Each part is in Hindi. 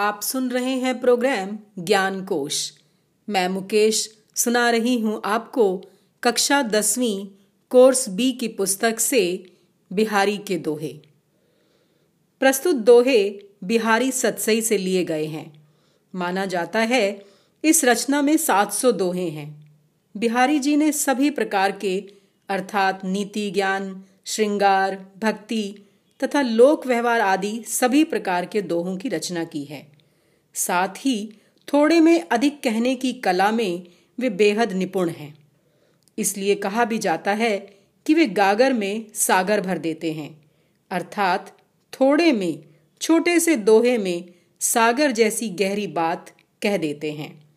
आप सुन रहे हैं प्रोग्राम ज्ञान कोश। मैं मुकेश सुना रही हूँ आपको कक्षा दसवीं कोर्स बी की पुस्तक से बिहारी के दोहे। प्रस्तुत दोहे बिहारी सतसई से लिए गए हैं। माना जाता है इस रचना में 700 दोहे हैं। बिहारी जी ने सभी प्रकार के, अर्थात नीति ज्ञान, श्रृंगार, भक्ति तथा लोक व्यवहार आदि सभी प्रकार के दोहों की रचना की है। साथ ही थोड़े में अधिक कहने की कला में वे बेहद निपुण हैं। इसलिए कहा भी जाता है कि वे गागर में सागर भर देते हैं। अर्थात थोड़े में, छोटे से दोहे में सागर जैसी गहरी बात कह देते हैं।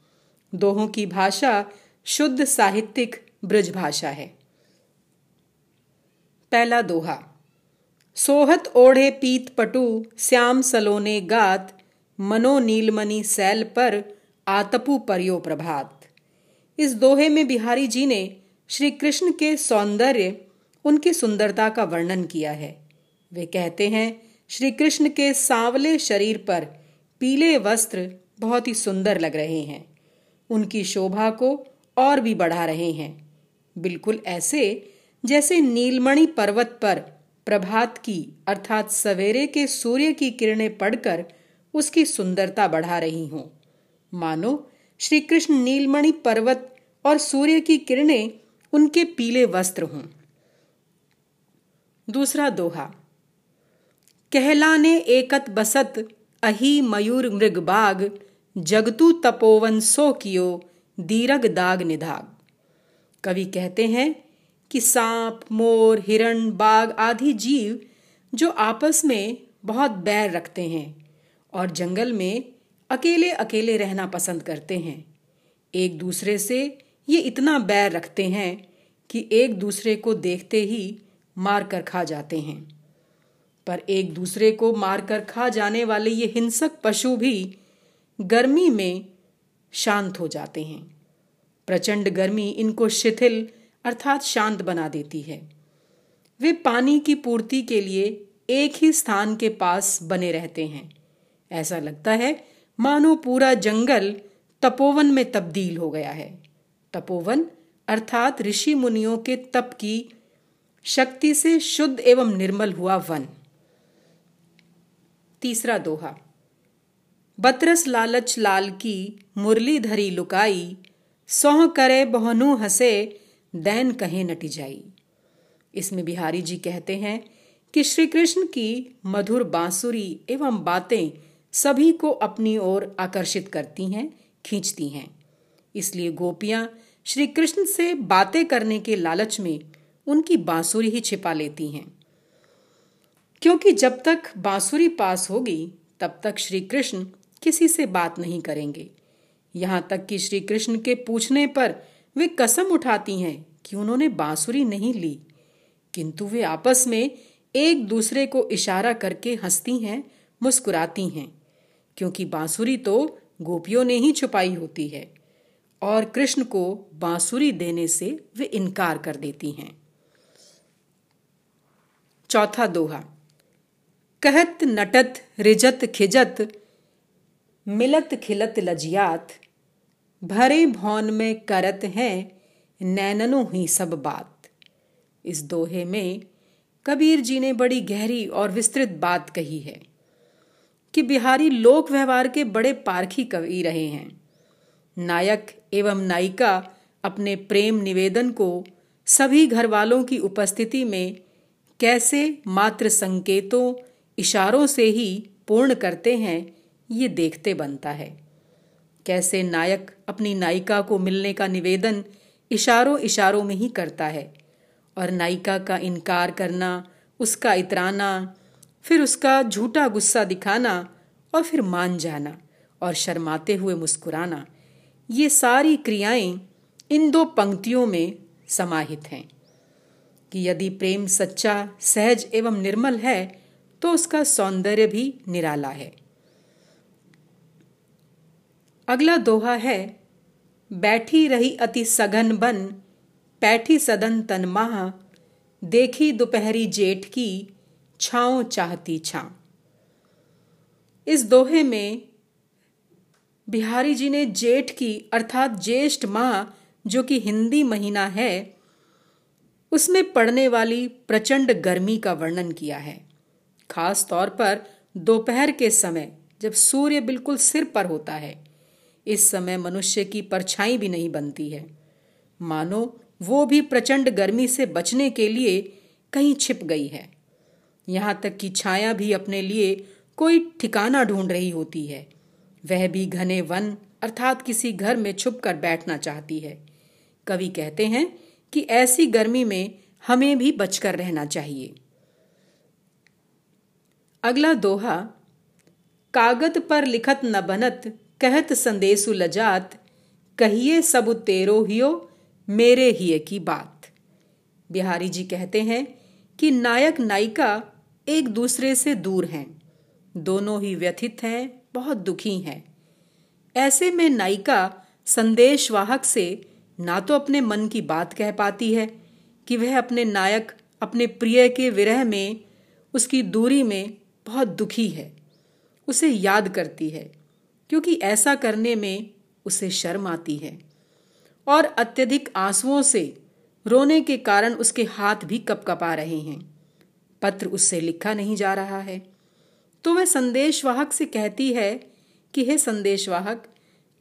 दोहों की भाषा शुद्ध साहित्यिक ब्रज भाषा है। पहला दोहा। सोहत ओढ़े पीत पटु, श्याम सलोने गात, मनो नीलमणि सैल पर आतपु परियो प्रभात। इस दोहे में बिहारी जी ने श्री कृष्ण के सौंदर्य, उनकी सुंदरता का वर्णन किया है। वे कहते हैं श्री कृष्ण के सांवले शरीर पर पीले वस्त्र बहुत ही सुंदर लग रहे हैं। उनकी शोभा को और भी बढ़ा रहे हैं। बिल्कुल ऐसे जैसे नीलमणि पर्वत पर प्रभात की, अर्थात सवेरे के सूर्य की किरणें पड़कर उसकी सुंदरता बढ़ा रही हों। मानो श्री कृष्ण नीलमणि पर्वत और सूर्य की किरणें उनके पीले वस्त्र हों। दूसरा दोहा, कहलाने एकत बसत अही मयूर मृग बाग, जगतु तपोवन सो कियो, दीरग दाग निधाग। कवि कहते हैं कि सांप, मोर, हिरण, बाघ आदि जीव जो आपस में बहुत बैर रखते हैं और जंगल में अकेले अकेले रहना पसंद करते हैं। एक दूसरे से ये इतना बैर रखते हैं कि एक दूसरे को देखते ही मार कर खा जाते हैं। पर एक दूसरे को मार कर खा जाने वाले ये हिंसक पशु भी गर्मी में शांत हो जाते हैं। प्रचंड गर्मी इनको शिथिल अर्थात शांत बना देती है। वे पानी की पूर्ति के लिए एक ही स्थान के पास बने रहते हैं। ऐसा लगता है, मानो पूरा जंगल तपोवन में तब्दील हो गया है। तपोवन, अर्थात ऋषि मुनियों के तप की शक्ति से शुद्ध एवं निर्मल हुआ वन। तीसरा दोहा, बतरस लालच लाल की मुरली धरी लुकाई, सोह करे बहनु हसे दैन कहे नटी जाई इसमें बिहारी जी कहते हैं कि श्री कृष्ण की मधुर बांसुरी एवं बातें सभी को अपनी ओर आकर्षित करती हैं, खींचती हैं। इसलिए गोपियाँ श्री कृष्ण से बातें करने के लालच में उनकी बांसुरी ही छिपा लेती हैं। क्योंकि जब तक बांसुरी पास होगी, तब तक श्री कृष्ण किसी से बात नहीं करेंगे। यहाँ तक कि श्री कृष्ण के पूछने पर वे कसम उठाती हैं कि उन्होंने बांसुरी नहीं ली। किंतु वे आपस में एक दूसरे को इशारा करके हंसती हैं, मुस्कुराती हैं, क्योंकि बांसुरी तो गोपियों ने ही छुपाई होती है और कृष्ण को बांसुरी देने से वे इनकार कर देती हैं। चौथा दोहा। कहत नटत रिजत खिजत, मिलत खिलत लजियात भरे भौन में करत हैं, नैननो ही सब बात। इस दोहे में कबीर जी ने बड़ी गहरी और विस्तृत बात कही है कि बिहारी लोक व्यवहार के बड़े पारखी कवि रहे हैं। नायक एवं नायिका अपने प्रेम निवेदन को सभी घर वालों की उपस्थिति में कैसे मात्र संकेतों, इशारों से ही पूर्ण करते हैं, ये देखते बनता है। कैसे नायक अपनी नायिका को मिलने का निवेदन इशारों इशारों में ही करता है और नायिका का इनकार करना, उसका इतराना, फिर उसका झूठा गुस्सा दिखाना और फिर मान जाना और शर्माते हुए मुस्कुराना, ये सारी क्रियाएँ इन दो पंक्तियों में समाहित हैं कि यदि प्रेम सच्चा, सहज एवं निर्मल है तो उसका सौंदर्य भी निराला है। अगला दोहा है, बैठी रही अति सघन बन पैठी सदन तन माह, देखी दोपहरी जेठ की छाओ चाहती छा। इस दोहे में बिहारी जी ने जेठ की, अर्थात ज्येष्ठ माह जो कि हिंदी महीना है, उसमें पड़ने वाली प्रचंड गर्मी का वर्णन किया है। खास तौर पर दोपहर के समय, जब सूर्य बिल्कुल सिर पर होता है। इस समय मनुष्य की परछाई भी नहीं बनती है। मानो, वो भी प्रचंड गर्मी से बचने के लिए कहीं छिप गई है। यहाँ तक कि छाया भी अपने लिए कोई ठिकाना ढूंढ रही होती है। वह भी घने वन अर्थात किसी घर में छुप कर बैठना चाहती है। कवि कहते हैं कि ऐसी गर्मी में हमें भी बचकर रहना चाहिए। अगला दोहा कागद पर लिखत न बनत कहत संदेशु लजात, कहिए सब तेरो हियो, मेरे हिये की बात। बिहारी जी कहते हैं कि नायक नायिका एक दूसरे से दूर हैं। दोनों ही व्यथित हैं, बहुत दुखी हैं। ऐसे में नायिका संदेशवाहक से ना तो अपने मन की बात कह पाती है कि वह अपने नायक, अपने प्रिय के विरह में, उसकी दूरी में बहुत दुखी है। उसे याद करती है क्योंकि ऐसा करने में उसे शर्म आती है। और अत्यधिक आंसुओं से रोने के कारण उसके हाथ भी कपकपा रहे हैं। पत्र उससे लिखा नहीं जा रहा है। तो वह संदेशवाहक से कहती है कि, हे संदेशवाहक,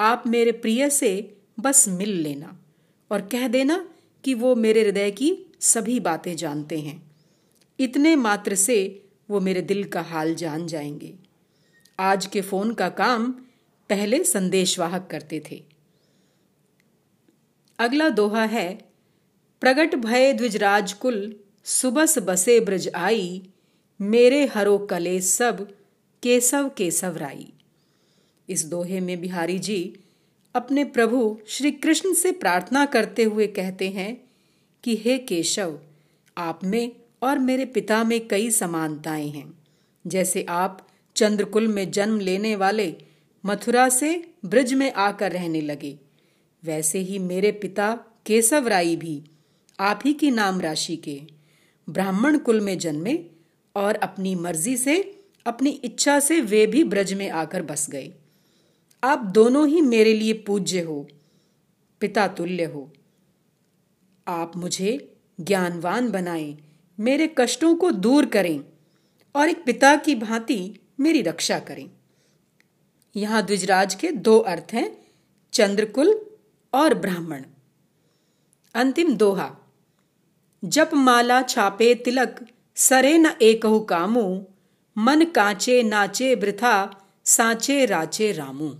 आप मेरे प्रिय से बस मिल लेना और कह देना कि वो मेरे हृदय की सभी बातें जानते हैं। इतने मात्र से वो मेरे दिल का हाल जान जाएँगे। आज के फ़ोन का काम पहले संदेशवाहक करते थे। अगला दोहा है, प्रगट भय द्विजराज कुल सुबस बसे ब्रज आई, मेरे हरो कले सब केसव केसव राई। इस दोहे में बिहारी जी अपने प्रभु श्री कृष्ण से प्रार्थना करते हुए कहते हैं कि, हे केशव, आप में और मेरे पिता में कई समानताएँ हैं। जैसे आप चंद्रकुल में जन्म लेने वाले मथुरा से ब्रज में आकर रहने लगे। वैसे ही मेरे पिता केशव राई भी आप ही की नाम राशि के ब्राह्मण कुल में जन्मे और अपनी मर्ज़ी से, अपनी इच्छा से वे भी ब्रज में आकर बस गए। आप दोनों ही मेरे लिए पूज्य हो, पिता तुल्य हो। आप मुझे ज्ञानवान बनाएँ, मेरे कष्टों को दूर करें और एक पिता की भांति मेरी रक्षा करें। यहाँ द्विजराज के दो अर्थ हैं, चंद्रकुल और ब्राह्मण। अंतिम दोहा। जप माला छापे तिलक, सरे न एकहु कामू, मन कांचे नाचे वृथा, सांचे राचे रामू।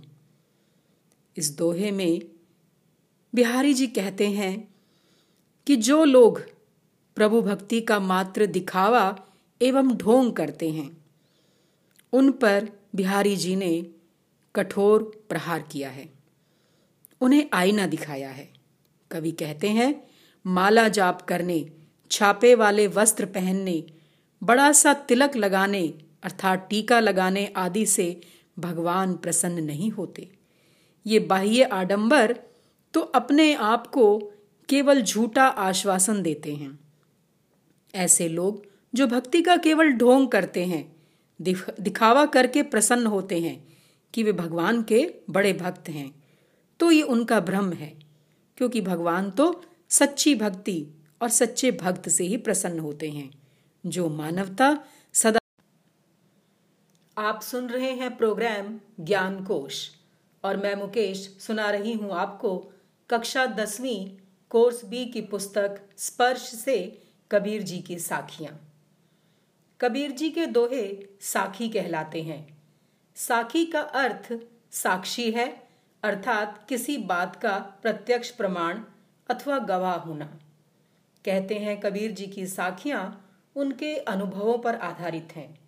इस दोहे में बिहारी जी कहते हैं कि जो लोग प्रभु भक्ति का मात्र दिखावा एवं ढोंग करते हैं, उन पर बिहारी जी ने कठोर प्रहार किया है। उन्हें आईना दिखाया है। कवि कहते हैं, माला जाप करने, छापे वाले वस्त्र पहनने, बड़ा सा तिलक लगाने, अर्थात टीका लगाने आदि से भगवान प्रसन्न नहीं होते। ये बाह्य आडंबर तो अपने आप को केवल झूठा आश्वासन देते हैं। ऐसे लोग जो भक्ति का केवल ढोंग करते हैं दिखावा करके प्रसन्न होते हैं कि वे भगवान के बड़े भक्त हैं। तो ये उनका भ्रम है, क्योंकि भगवान तो सच्ची भक्ति और सच्चे भक्त से ही प्रसन्न होते हैं, जो मानवता सदा आप सुन रहे हैं प्रोग्राम ज्ञान कोश, और मैं मुकेश सुना रही हूँ आपको कक्षा दसवीं कोर्स बी की पुस्तक स्पर्श से कबीर जी की साखियाँ। कबीर जी के दोहे साखी कहलाते हैं। साखी का अर्थ साक्षी है, अर्थात किसी बात का प्रत्यक्ष प्रमाण अथवा गवाह होना। कहते हैं कबीर जी की साखियाँ उनके अनुभवों पर आधारित हैं।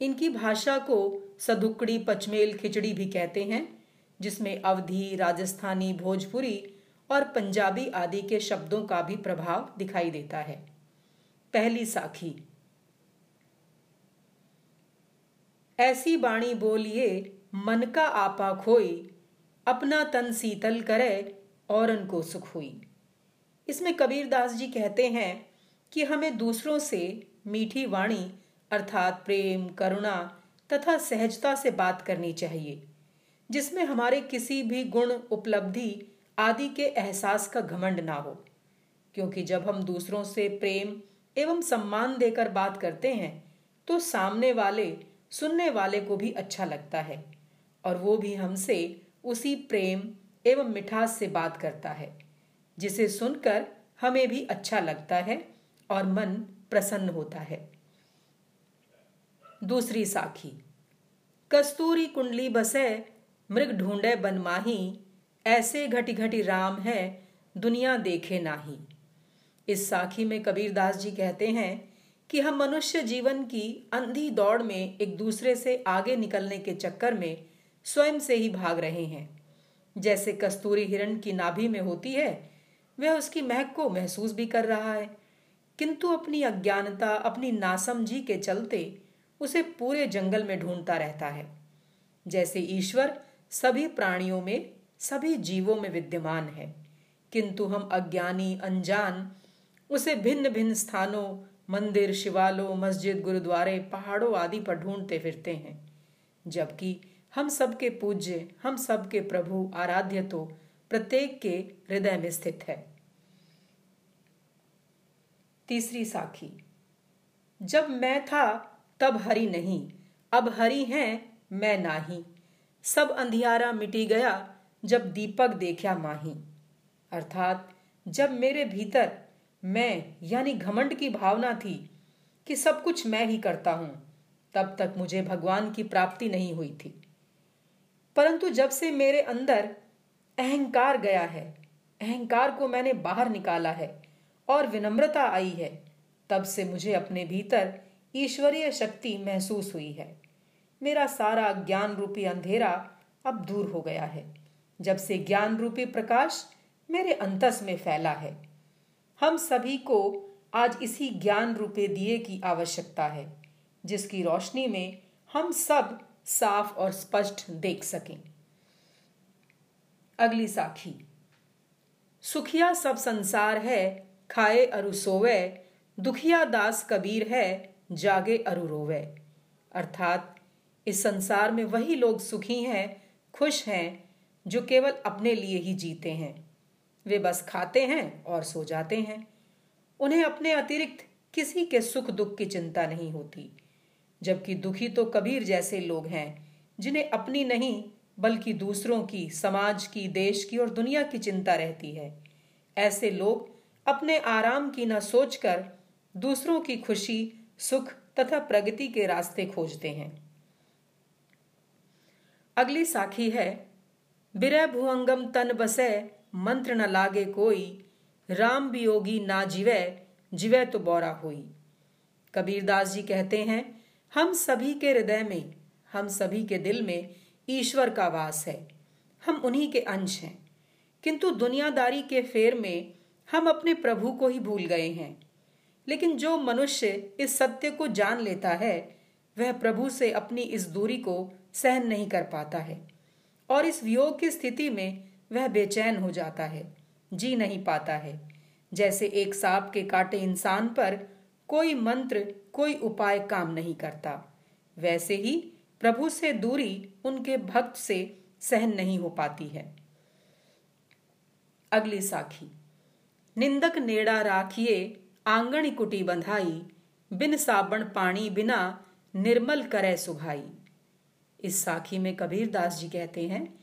इनकी भाषा को सदुकड़ी पचमेल खिचड़ी भी कहते हैं, जिसमें अवधि, राजस्थानी, भोजपुरी और पंजाबी आदि के शब्दों का भी प्रभाव दिखाई देता है। पहली साखी ऐसी बाणी बोलिए, मन का आपा खोई, अपना तन शीतल करे और उनको सुख हुई। इसमें कबीरदास जी कहते हैं कि हमें दूसरों से मीठी वाणी, अर्थात प्रेम, करुणा तथा सहजता से बात करनी चाहिए, जिसमें हमारे किसी भी गुण, उपलब्धि आदि के एहसास का घमंड ना हो। क्योंकि जब हम दूसरों से प्रेम एवं सम्मान देकर बात करते हैं तो सामने वाले सुनने वाले को भी अच्छा लगता है और वो भी हमसे उसी प्रेम एवं मिठास से बात करता है, जिसे सुनकर हमें भी अच्छा लगता है और मन प्रसन्न होता है। दूसरी साखी, कस्तूरी कुंडली बसे मृग ढूंढे बनमाही ऐसे घटी घटी राम है दुनिया देखे नाही। इस साखी में कबीरदास जी कहते हैं कि हम मनुष्य जीवन की अंधी दौड़ में एक दूसरे से आगे निकलने के चक्कर में स्वयं से ही भाग रहे हैं। जैसे कस्तूरी हिरण की नाभि में होती है, वह उसकी महक को महसूस भी कर रहा है। किंतु अपनी अज्ञानता, अपनी नासमझी के चलते उसे पूरे जंगल में ढूंढता रहता है। जैसे ईश्वर सभी प्राणियों में, सभी जीवों में विद्यमान है, किंतु हम अज्ञानी, अनजान, उसे भिन्न भिन्न स्थानों मंदिर शिवालों मस्जिद, गुरुद्वारे, पहाड़ों आदि पर ढूंढते फिरते हैं। जबकि हम सबके पूज्य, हम सबके प्रभु, आराध्य तो प्रत्येक के हृदय में स्थित है। तीसरी साखी। जब मैं था, तब हरि नहीं, अब हरि हैं, मैं नाही। सब अंधियारा मिटी गया, जब दीपक देखा माही। अर्थात, जब मेरे भीतर मैं, यानी घमंड की भावना थी कि सब कुछ मैं ही करता हूँ, तब तक मुझे भगवान की प्राप्ति नहीं हुई थी। परंतु जब से मेरे अंदर अहंकार गया है, अहंकार को मैंने बाहर निकाला है और विनम्रता आई है, तब से मुझे अपने भीतर ईश्वरीय शक्ति महसूस हुई है। मेरा सारा ज्ञान रूपी अंधेरा अब दूर हो गया है। जब से ज्ञान रूपी प्रकाश मेरे अंतस में फैला है हम सभी को आज इसी ज्ञान रूपे दिए की आवश्यकता है, जिसकी रोशनी में हम सब साफ़ और स्पष्ट देख सकें। अगली साखी। सुखिया सब संसार है, खाए अरु सोवे, दुखिया दास कबीर है, जागे अरु रोवे। अर्थात, इस संसार में वही लोग सुखी हैं, खुश हैं, जो केवल अपने लिए ही जीते हैं। वे बस खाते हैं और सो जाते हैं। उन्हें अपने अतिरिक्त किसी के सुख दुख की चिंता नहीं होती, जबकि दुखी तो कबीर जैसे लोग हैं, जिन्हें अपनी नहीं, बल्कि दूसरों की, समाज की, देश की और दुनिया की चिंता रहती है। ऐसे लोग अपने आराम की न सोचकर दूसरों की खुशी, सुख तथा प्रगति के रास्ते खोजते हैं। अगली साखी है बिरय भुअंगम तन बसे मंत्र न लागे कोई, राम वियोगी ना जिवे, जीवे तो बौरा हुई। कबीरदास जी कहते हैं, हम सभी के हृदय में, हम सभी के दिल में ईश्वर का वास है। हम उन्हीं के अंश हैं। किंतु दुनियादारी के फेर में हम अपने प्रभु को ही भूल गए हैं। लेकिन जो मनुष्य इस सत्य को जान लेता है, वह प्रभु से अपनी इस दूरी को सहन नहीं कर पाता है। और इस वियोग की स्थिति में वह बेचैन हो जाता है, जी नहीं पाता है। जैसे एक सांप के काटे इंसान पर कोई मंत्र, कोई उपाय काम नहीं करता। वैसे ही प्रभु से दूरी उनके भक्त से सहन नहीं हो पाती है। अगली साखी। निंदक नेड़ा राखिए, आंगणी कुटी बंधाई, बिन साबण पानी बिना निर्मल करे सुभाई इस साखी में कबीर दास जी कहते हैं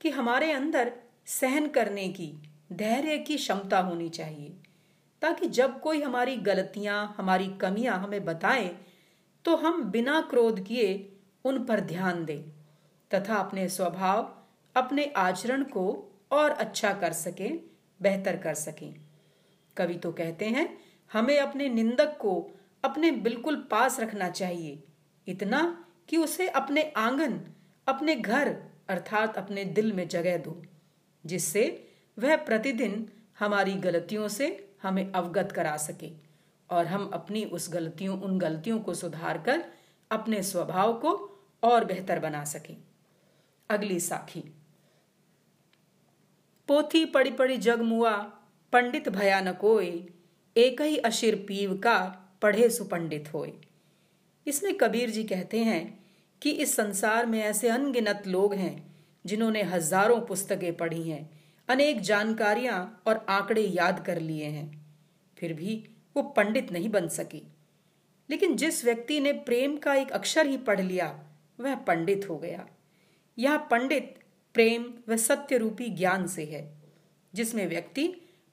कि हमारे अंदर सहन करने की, धैर्य की क्षमता होनी चाहिए। ताकि जब कोई हमारी गलतियाँ, हमारी कमियाँ हमें बताए तो हम बिना क्रोध किए उन पर ध्यान दें, तथा अपने स्वभाव, अपने आचरण को और अच्छा कर सकें, बेहतर कर सकें। कवि तो कहते हैं, हमें अपने निंदक को अपने बिल्कुल पास रखना चाहिए, इतना कि उसे अपने आँगन, अपने घर, अर्थात अपने दिल में जगह दो। जिससे वह प्रतिदिन हमारी गलतियों से हमें अवगत करा सके और हम अपनी उस गलतियों, उन गलतियों को सुधार कर अपने स्वभाव को और बेहतर बना सके। अगली साखी। पोथी पड़ी पड़ी जग मुआ, पंडित भया न कोय एक ही अशिर पीव का पढ़े सुपंडित होए। इसमें कबीर जी कहते हैं कि इस संसार में ऐसे अनगिनत लोग हैं जिन्होंने हज़ारों पुस्तकें पढ़ी हैं, अनेक जानकारियाँ और आंकड़े याद कर लिए हैं। फिर भी वो पंडित नहीं बन सकी। लेकिन जिस व्यक्ति ने प्रेम का एक अक्षर ही पढ़ लिया, वह पंडित हो गया। यह पंडित प्रेम व सत्य रूपी ज्ञान से है, जिसमें व्यक्ति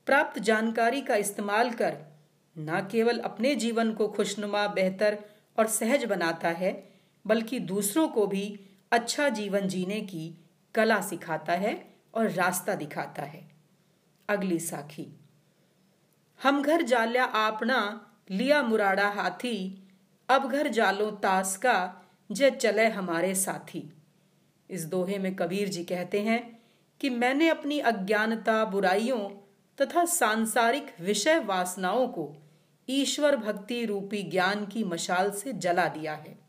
प्राप्त जानकारी का इस्तेमाल कर न केवल अपने जीवन को खुशनुमा, बेहतर और सहज बनाता है, बल्कि दूसरों को भी अच्छा जीवन जीने की कला सिखाता है और रास्ता दिखाता है। अगली साखी। हम घर जाल्या आपना लिया मुराड़ा हाथी, अब घर जालो तास का जे चले हमारे साथी। इस दोहे में कबीर जी कहते हैं कि मैंने अपनी अज्ञानता, बुराइयों तथा सांसारिक विषय वासनाओं को ईश्वर भक्ति रूपी ज्ञान की मशाल से जला दिया है।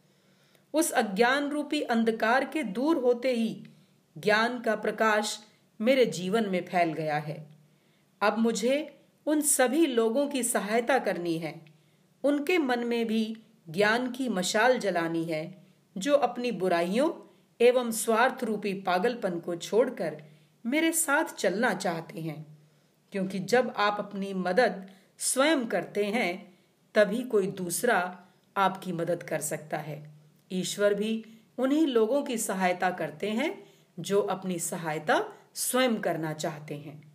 उस अज्ञान रूपी अंधकार के दूर होते ही ज्ञान का प्रकाश मेरे जीवन में फैल गया है। अब मुझे उन सभी लोगों की सहायता करनी है। उनके मन में भी ज्ञान की मशाल जलानी है, जो अपनी बुराइयों एवं स्वार्थ रूपी पागलपन को छोड़कर मेरे साथ चलना चाहते हैं। क्योंकि जब आप अपनी मदद स्वयं करते हैं, तभी कोई दूसरा आपकी मदद कर सकता है। ईश्वर भी उन्हीं लोगों की सहायता करते हैं जो अपनी सहायता स्वयं करना चाहते हैं।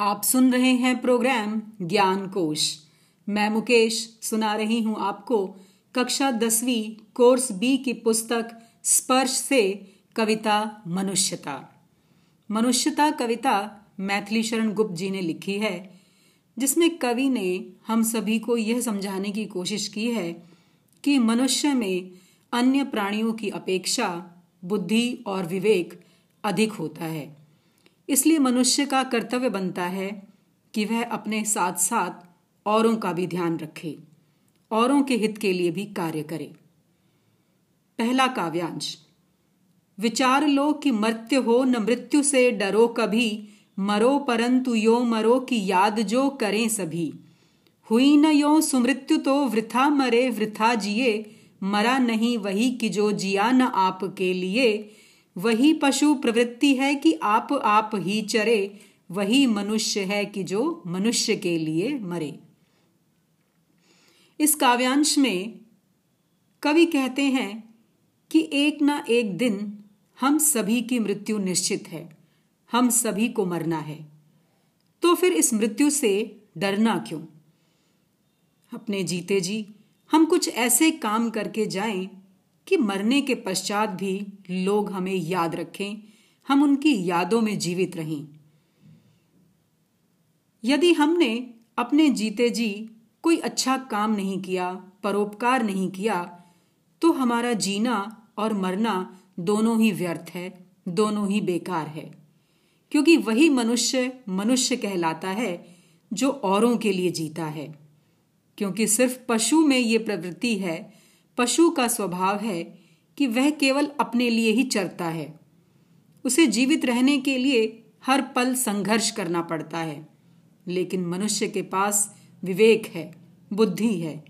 आप सुन रहे हैं प्रोग्राम ज्ञान कोश। मैं मुकेश सुना रही हूँ आपको कक्षा दसवीं कोर्स बी की पुस्तक स्पर्श से कविता मनुष्यता। मनुष्यता कविता मैथिली शरण गुप्त जी ने लिखी है, जिसमें कवि ने हम सभी को यह समझाने की कोशिश की है कि मनुष्य में अन्य प्राणियों की अपेक्षा बुद्धि और विवेक अधिक होता है। इसलिए मनुष्य का कर्तव्य बनता है कि वह अपने साथ साथ औरों का भी ध्यान रखे, औरों के हित के लिए भी कार्य करे। पहला काव्यांश विचार लो कि मृत्यु हो न मृत्यु से डरो कभी, मरो परंतु यो मरो की याद जो करें सभी। हुई न यो सुमृत्यु तो वृथा मरे, वृथा जिए, मरा नहीं वही कि जो जिया न आप के लिए। वही पशु प्रवृत्ति है कि आप आप ही चरे, वही मनुष्य है कि जो मनुष्य के लिए मरे। इस काव्यांश में कवि कहते हैं कि एक ना एक दिन हम सभी की मृत्यु निश्चित है। हम सभी को मरना है। तो फिर इस मृत्यु से डरना क्यों? अपने जीते जी, हम कुछ ऐसे काम करके जाएँ कि मरने के पश्चात भी लोग हमें याद रखें, हम उनकी यादों में जीवित रहें। यदि हमने अपने जीते जी कोई अच्छा काम नहीं किया, परोपकार नहीं किया तो हमारा जीना और मरना दोनों ही व्यर्थ है, दोनों ही बेकार है। क्योंकि वही मनुष्य मनुष्य कहलाता है जो औरों के लिए जीता है। क्योंकि सिर्फ़ पशु में ये प्रवृत्ति है, पशु का स्वभाव है कि वह केवल अपने लिए ही चरता है। उसे जीवित रहने के लिए हर पल संघर्ष करना पड़ता है। लेकिन मनुष्य के पास विवेक है, बुद्धि है।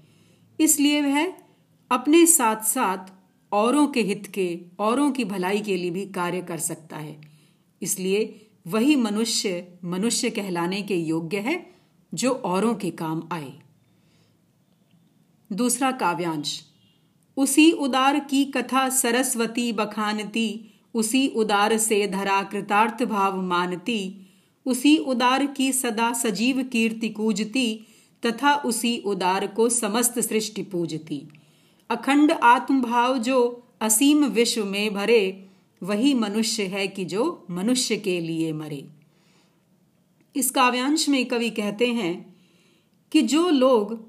इसलिए वह अपने साथ साथ औरों के हित के, औरों की भलाई के लिए भी कार्य कर सकता है। इसलिए वही मनुष्य मनुष्य कहलाने के योग्य है, जो औरों के काम आए। दूसरा काव्यांश। उसी उदार की कथा सरस्वती बखानती, उसी उदार से धरा कृतार्थ भाव मानती, उसी उदार की सदा सजीव कीर्ति कूजती, तथा उसी उदार को समस्त सृष्टि पूजती। अखंड आत्मभाव जो असीम विश्व में भरे, वही मनुष्य है कि जो मनुष्य के लिए मरे। इस काव्यांश में कवि कहते हैं कि जो लोग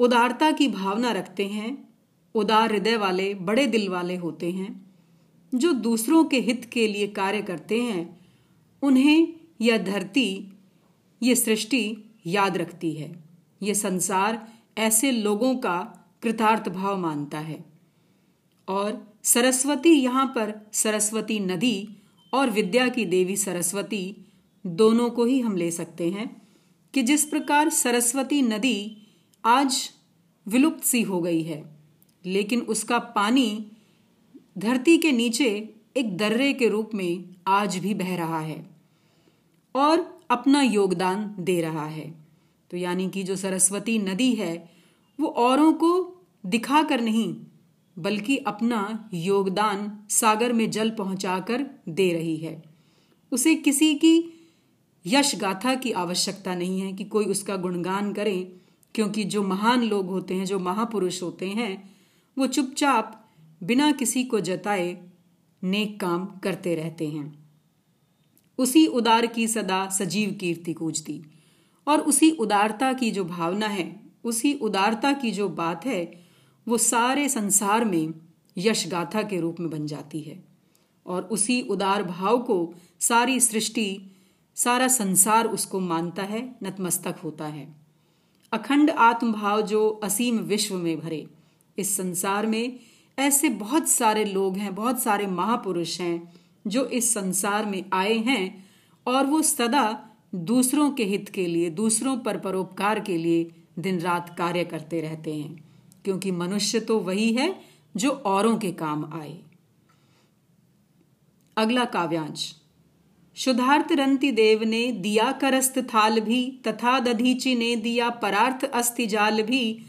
उदारता की भावना रखते हैं, उदार हृदय वाले, बड़े दिल वाले होते हैं, जो दूसरों के हित के लिए कार्य करते हैं, उन्हें यह धरती ये सृष्टि याद रखती है। ये संसार ऐसे लोगों का कृतार्थ भाव मानता है। और सरस्वती यहाँ पर सरस्वती नदी और विद्या की देवी सरस्वती दोनों को ही हम ले सकते हैं कि जिस प्रकार सरस्वती नदी आज विलुप्त सी हो गई है, लेकिन उसका पानी धरती के नीचे एक दर्रे के रूप में आज भी बह रहा है और अपना योगदान दे रहा है। तो यानी कि जो सरस्वती नदी है वो औरों को दिखाकर नहीं, बल्कि अपना योगदान सागर में जल पहुंचाकर दे रही है। उसे किसी की यश गाथा की आवश्यकता नहीं है कि कोई उसका गुणगान करे, क्योंकि जो महान लोग होते हैं, जो महापुरुष होते हैं, वो चुपचाप बिना किसी को जताए नेक काम करते रहते हैं। उसी उदार की सदा सजीव कीर्ति कूजती और उसी उदारता की जो भावना है उसी उदारता की जो बात है, वो सारे संसार में यश गाथा के रूप में बन जाती है। और उसी उदार भाव को सारी सृष्टि, सारा संसार उसको मानता है, नतमस्तक होता है। अखंड आत्मभाव जो असीम विश्व में भरे, इस संसार में ऐसे बहुत सारे लोग हैं, बहुत सारे महापुरुष हैं, जो इस संसार में आए हैं और वो सदा दूसरों के हित के लिए, दूसरों पर परोपकार के लिए दिन रात कार्य करते रहते हैं, क्योंकि मनुष्य तो वही है जो औरों के काम आए। अगला काव्यांश। शुद्धार्थ रंति देव ने दिया करस्त थाल भी, तथा दधीची ने दिया परार्थ अस्ति जाल भी।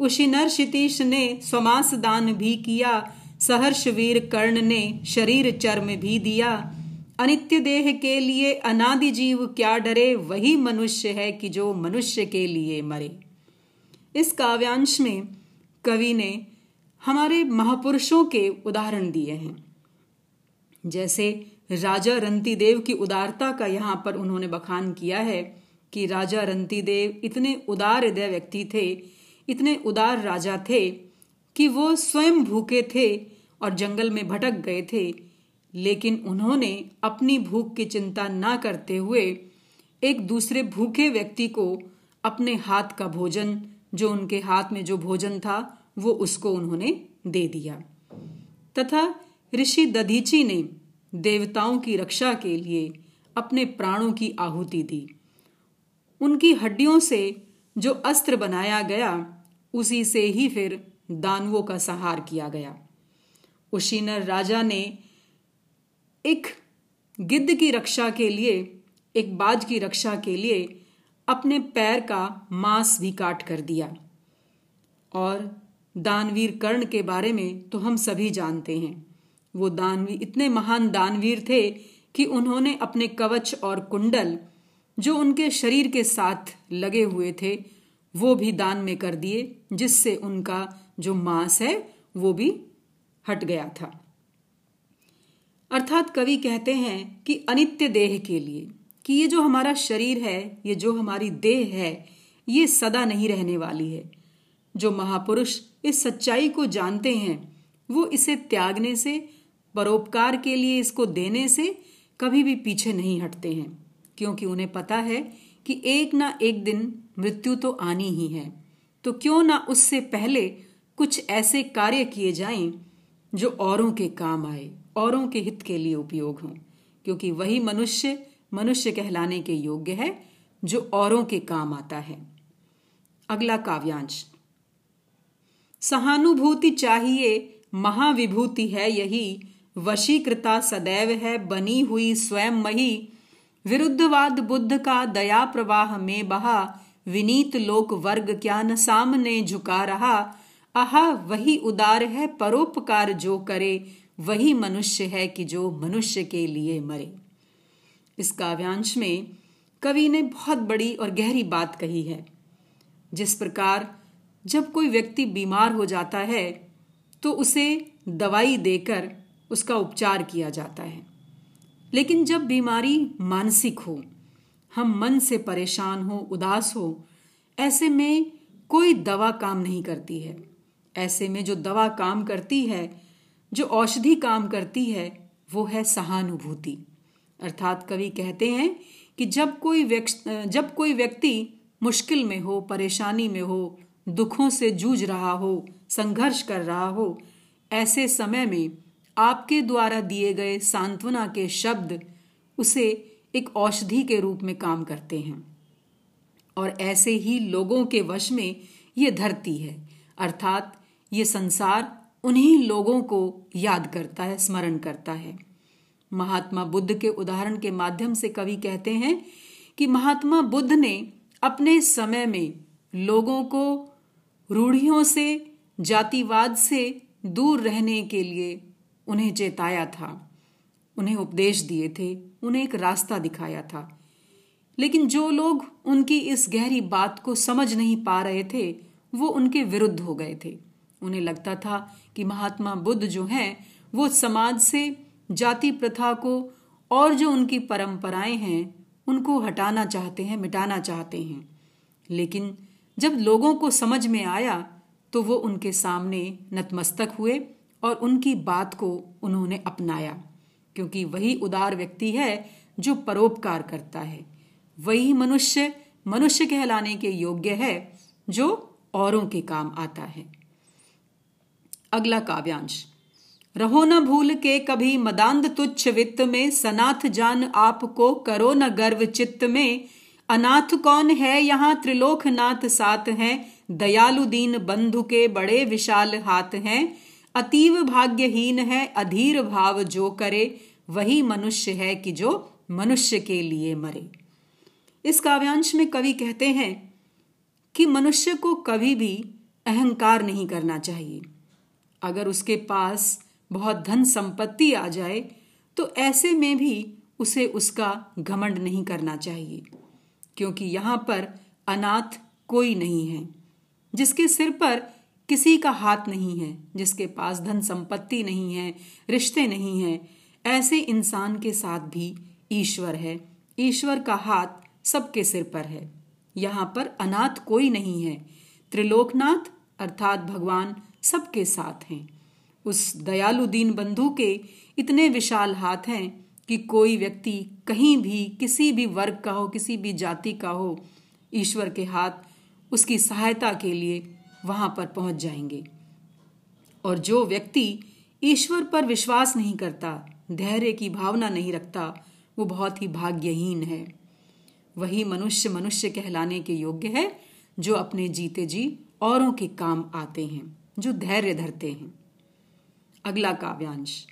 उसी नर क्षितीश ने स्वमास दान भी किया, सहर्ष वीर कर्ण ने शरीर चर्म भी दिया। अनित्य देह के लिए अनादि जीव क्या डरे, वही मनुष्य है कि जो मनुष्य के लिए मरे। इस काव्यांश में कवि ने हमारे महापुरुषों के उदाहरण दिए हैं। जैसे राजा रंती देव की उदारता का यहाँ पर उन्होंने बखान किया है कि राजा रंती देव इतने उदार हृदय व्यक्ति थे, इतने उदार राजा थे कि वो स्वयं भूखे थे और जंगल में भटक गए थे। लेकिन उन्होंने अपनी भूख की चिंता ना करते हुए एक दूसरे भूखे व्यक्ति को अपने हाथ का भोजन जो उनके हाथ में जो भोजन था, वो उसको उन्होंने दे दिया। तथा ऋषि दधीची ने देवताओं की रक्षा के लिए अपने प्राणों की आहुति दी। उनकी हड्डियों से जो अस्त्र बनाया गया, उसी से ही फिर दानवों का संहार किया गया। उशीनर राजा ने एक गिद्ध की रक्षा के लिए, एक बाज की रक्षा के लिए अपने पैर का मांस भी काट कर दिया। और दानवीर कर्ण के बारे में तो हम सभी जानते हैं। वो दानवीर इतने महान दानवीर थे कि उन्होंने अपने कवच और कुंडल, जो उनके शरीर के साथ लगे हुए थे, वो भी दान में कर दिए, जिससे उनका जो मांस है, वो भी हट गया था। अर्थात कवि कहते हैं कि अनित्य देह के लिए। कि ये जो हमारा शरीर है, ये जो हमारी देह है, ये सदा नहीं रहने वाली है। जो महापुरुष इस सच्चाई को जानते हैं, वो इसे त्यागने से, परोपकार के लिए इसको देने से कभी भी पीछे नहीं हटते हैं, क्योंकि उन्हें पता है कि एक ना एक दिन मृत्यु तो आनी ही है। तो क्यों ना उससे पहले कुछ ऐसे कार्य किए जाएँ, जो औरों के काम आए, औरों के हित के लिए उपयोग हों, क्योंकि वही मनुष्य मनुष्य कहलाने के योग्य है, जो औरों के काम आता है। अगला काव्यांश। सहानुभूति चाहिए, महाविभूति है यही, वशीकृता सदैव है, बनी हुई स्वयं मही। विरुद्धवाद बुद्ध का दया प्रवाह में बहा, विनीत लोक वर्ग क्या न सामने झुका रहा। आहा, वही उदार है, परोपकार जो करे, वही मनुष्य है कि जो मनुष्य के लिए मरे। इस काव्यांश में कवि ने बहुत बड़ी और गहरी बात कही है, जिस प्रकार जब कोई व्यक्ति बीमार हो जाता है तो उसे दवाई देकर उसका उपचार किया जाता है। लेकिन जब बीमारी मानसिक हो, हम मन से परेशान हो, उदास हो, ऐसे में कोई दवा काम नहीं करती है। ऐसे में जो दवा काम करती है, जो औषधि काम करती है, वो है सहानुभूति। अर्थात कवि कहते हैं कि जब कोई व्यक्ति जब कोई व्यक्ति मुश्किल में हो, परेशानी में हो, दुखों से जूझ रहा हो, संघर्ष कर रहा हो, ऐसे समय में आपके द्वारा दिए गए सांत्वना के शब्द उसे एक औषधि के रूप में काम करते हैं। और ऐसे ही लोगों के वश में ये धरती है। अर्थात ये संसार उन्हीं लोगों को याद करता है, स्मरण करता है। महात्मा बुद्ध के उदाहरण के माध्यम से कवि कहते हैं कि महात्मा बुद्ध ने अपने समय में लोगों को रूढ़ियों से, जातिवाद से दूर रहने के लिए उन्हें चेताया था। उन्हें उपदेश दिए थे, उन्हें एक रास्ता दिखाया था। लेकिन जो लोग उनकी इस गहरी बात को समझ नहीं पा रहे थे, वो उनके विरुद्ध हो गए थे। उन्हें लगता था कि महात्मा बुद्ध जो हैं, वो समाज से जाति प्रथा को और जो उनकी परंपराएँ हैं, उनको हटाना चाहते हैं, मिटाना चाहते हैं। लेकिन जब लोगों को समझ में आया तो वो उनके सामने नतमस्तक हुए और उनकी बात को उन्होंने अपनाया, क्योंकि वही उदार व्यक्ति है जो परोपकार करता है। वही मनुष्य मनुष्य कहलाने के योग्य है जो औरों के काम आता है। अगला काव्यांश। रहो न भूल के कभी मदांध तुच्छ वित्त में, सनाथ जान आपको करो न गर्व चित्त में। अनाथ कौन है यहाँ त्रिलोकनाथ साथ हैं, दयालु दीन बंधु के बड़े विशाल हाथ हैं। अतीव भाग्यहीन है, अधीर भाव जो करे, वही मनुष्य है कि जो मनुष्य के लिए मरे। इस काव्यांश में कवि कहते हैं कि मनुष्य को कभी भी अहंकार नहीं करना चाहिए। अगर उसके पास बहुत धन संपत्ति आ जाए तो ऐसे में भी उसे उसका घमंड नहीं करना चाहिए, क्योंकि यहाँ पर अनाथ कोई नहीं है, जिसके सिर पर किसी का हाथ नहीं है, जिसके पास धन संपत्ति नहीं है, रिश्ते नहीं है, ऐसे इंसान के साथ भी ईश्वर है। ईश्वर का हाथ सबके सिर पर है। यहाँ पर अनाथ कोई नहीं है। त्रिलोकनाथ अर्थात भगवान सबके साथ हैं। उस दयालु दीन बंधु के इतने विशाल हाथ हैं कि कोई व्यक्ति कहीं भी, किसी भी वर्ग का हो, किसी भी जाति का हो, ईश्वर के हाथ उसकी सहायता के लिए वहाँ पर पहुँच जाएँगे। और जो व्यक्ति ईश्वर पर विश्वास नहीं करता, धैर्य की भावना नहीं रखता, वो बहुत ही भाग्यहीन है। वही मनुष्य मनुष्य कहलाने के योग्य है, जो अपने जीते जी औरों के काम आते हैं, जो धैर्य धरते हैं। अगला काव्यांश।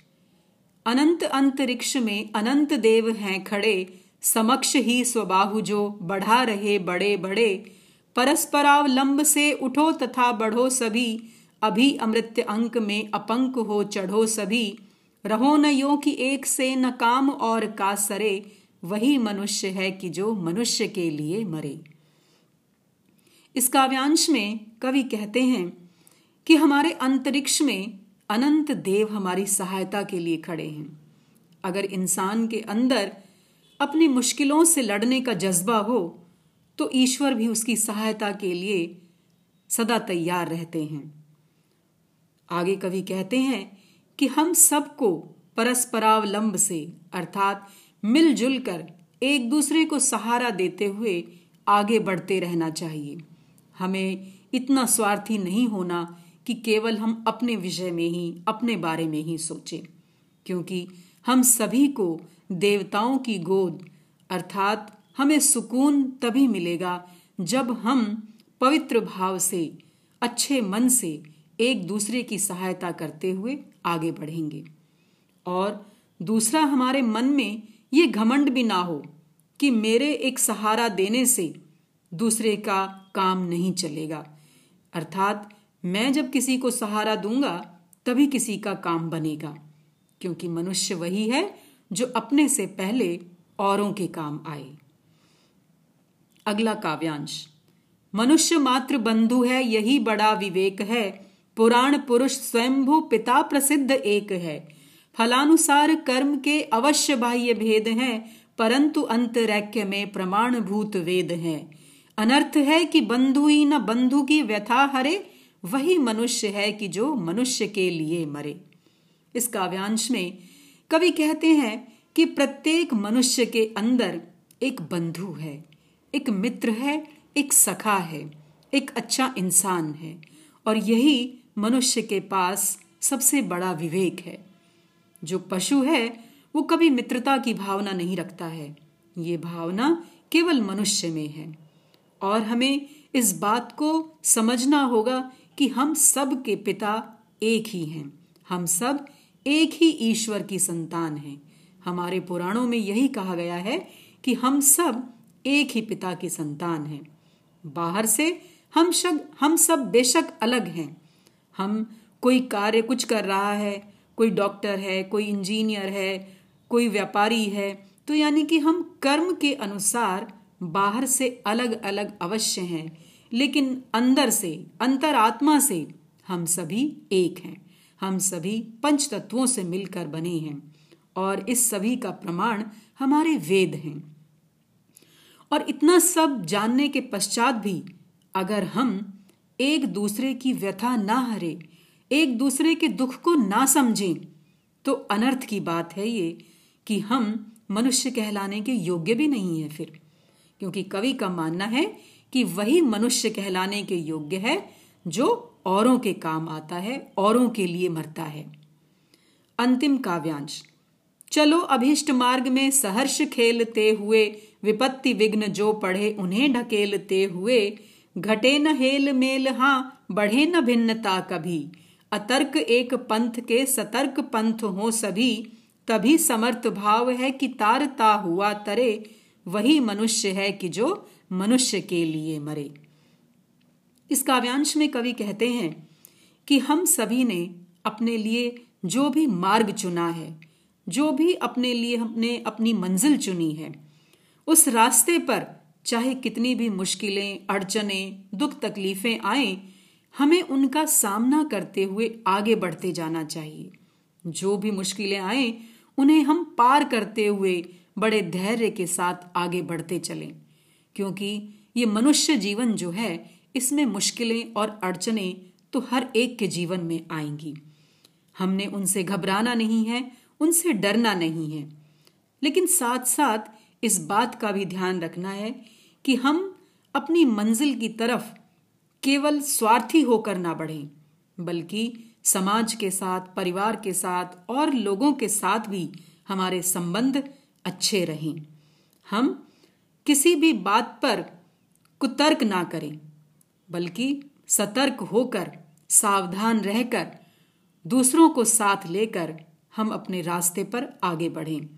अनंत अंतरिक्ष में अनंत देव हैं खड़े, समक्ष ही स्वबाहु जो बढ़ा रहे बड़े बड़े। परस्परावलंब से उठो तथा बढ़ो सभी, अभी अमृत्य अंक में अपंक हो चढ़ो सभी। रहो न यो कि एक से न काम और का सरे, वही मनुष्य है कि जो मनुष्य के लिए मरे। इस काव्यांश में कवि कहते हैं कि हमारे अंतरिक्ष में अनंत देव हमारी सहायता के लिए खड़े हैं। अगर इंसान के अंदर अपनी मुश्किलों से लड़ने का जज्बा हो तो ईश्वर भी उसकी सहायता के लिए सदा तैयार रहते हैं। आगे कवि कहते हैं कि हम सबको परस्परावलंब से, अर्थात मिलजुल कर, एक दूसरे को सहारा देते हुए आगे बढ़ते रहना चाहिए। हमें इतना स्वार्थी नहीं होना कि केवल हम अपने विषय में ही, अपने बारे में ही सोचें, क्योंकि हम सभी को देवताओं की गोद, अर्थात हमें सुकून तभी मिलेगा जब हम पवित्र भाव से, अच्छे मन से एक दूसरे की सहायता करते हुए आगे बढ़ेंगे। और दूसरा, हमारे मन में ये घमंड भी ना हो कि मेरे एक सहारा देने से दूसरे का काम नहीं चलेगा, अर्थात मैं जब किसी को सहारा दूँगा, तभी किसी का काम बनेगा, क्योंकि मनुष्य वही है जो अपने से पहले औरों के काम आए। अगला काव्यांश। मनुष्य मात्र बंधु है, यही बड़ा विवेक है। पुराण पुरुष स्वयंभू पिता प्रसिद्ध एक है। फलानुसार कर्म के अवश्य बाह्य भेद हैं, परंतु अंतरैक्य में प्रमाण भूत वेद हैं। अनर्थ है कि बंधु ही न बंधु की व्यथा हरे वही मनुष्य है कि जो मनुष्य के लिए मरे। इस काव्यांश में कवि कहते हैं कि प्रत्येक मनुष्य के अंदर एक बंधु है, एक मित्र है, एक सखा है, एक अच्छा इंसान है और यही मनुष्य के पास सबसे बड़ा विवेक है। जो पशु है, वो कभी मित्रता की भावना नहीं रखता है। ये भावना केवल मनुष्य में है। और हमें इस बात को समझना होगा कि हम सब के पिता एक ही हैं। हम सब एक ही ईश्वर की संतान हैं। हमारे पुराणों में यही कहा गया है कि हम सब एक ही पिता की संतान हैं। बाहर से हम शग, हम सब बेशक अलग हैं। हम कोई कार्य कुछ कर रहा है, कोई डॉक्टर है, कोई इंजीनियर है, कोई व्यापारी है तो यानी कि हम कर्म के अनुसार बाहर से अलग अलग अवश्य हैं। लेकिन अंदर से, अंतरात्मा से हम सभी एक हैं। हम सभी पंच तत्वों से मिलकर बने हैं और इस सभी का प्रमाण हमारे वेद हैं। और इतना सब जानने के पश्चात भी अगर हम एक दूसरे की व्यथा ना हरे, एक दूसरे के दुख को ना समझें तो अनर्थ की बात है ये कि हम मनुष्य कहलाने के योग्य भी नहीं है फिर, क्योंकि कवि का मानना है कि वही मनुष्य कहलाने के योग्य है, जो औरों के काम आता है, औरों के लिए मरता है। अंतिम काव्यांश। चलो अभिष्ट मार्ग में सहर्ष खेलते हुए, विपत्ति विघ्न जो पढ़े उन्हें ढकेलते हुए, घटे न हेल मेल हाँ बढ़े न भिन्नता कभी। अतर्क एक पंथ के सतर्क पंथ हो सभी, तभी समर्थ भाव है कि तारता हुआ तरे, वही मनुष्य है कि जो मनुष्य के लिए मरे। इस काव्यांश में कवि कहते हैं कि हम सभी ने अपने लिए जो भी मार्ग चुना है, जो भी अपने लिए हमने अपनी मंजिल चुनी है, उस रास्ते पर चाहे कितनी भी मुश्किलें, अड़चने, दुख तकलीफें आए, हमें उनका सामना करते हुए आगे बढ़ते जाना चाहिए। जो भी मुश्किलें आए, उन्हें हम पार करते हुए बड़े धैर्य के साथ आगे बढ़ते चलें। क्योंकि ये मनुष्य जीवन जो है, इसमें मुश्किलें और अड़चने तो हर एक के जीवन में आएँगी। हमने उनसे घबराना नहीं है, उनसे डरना नहीं है। लेकिन साथ साथ इस बात का भी ध्यान रखना है कि हम अपनी मंजिल की तरफ़ केवल स्वार्थी होकर ना बढ़ें, बल्कि समाज के साथ, परिवार के साथ और लोगों के साथ भी हमारे संबंध अच्छे रहें। हम किसी भी बात पर कुतर्क ना करें, बल्कि सतर्क होकर, सावधान रहकर, दूसरों को साथ लेकर हम अपने रास्ते पर आगे बढ़ें।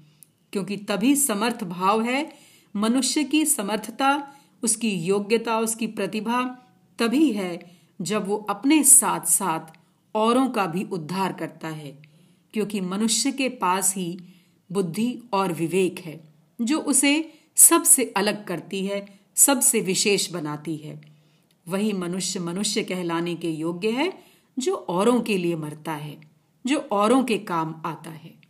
क्योंकि तभी समर्थ भाव है, मनुष्य की समर्थता, उसकी योग्यता, उसकी प्रतिभा तभी है जब वो अपने साथ साथ औरों का भी उद्धार करता है। क्योंकि मनुष्य के पास ही बुद्धि और विवेक है, जो उसे सबसे अलग करती है, सबसे विशेष बनाती है। वही मनुष्य मनुष्य कहलाने के योग्य है, जो औरों के लिए मरता है, जो औरों के काम आता है।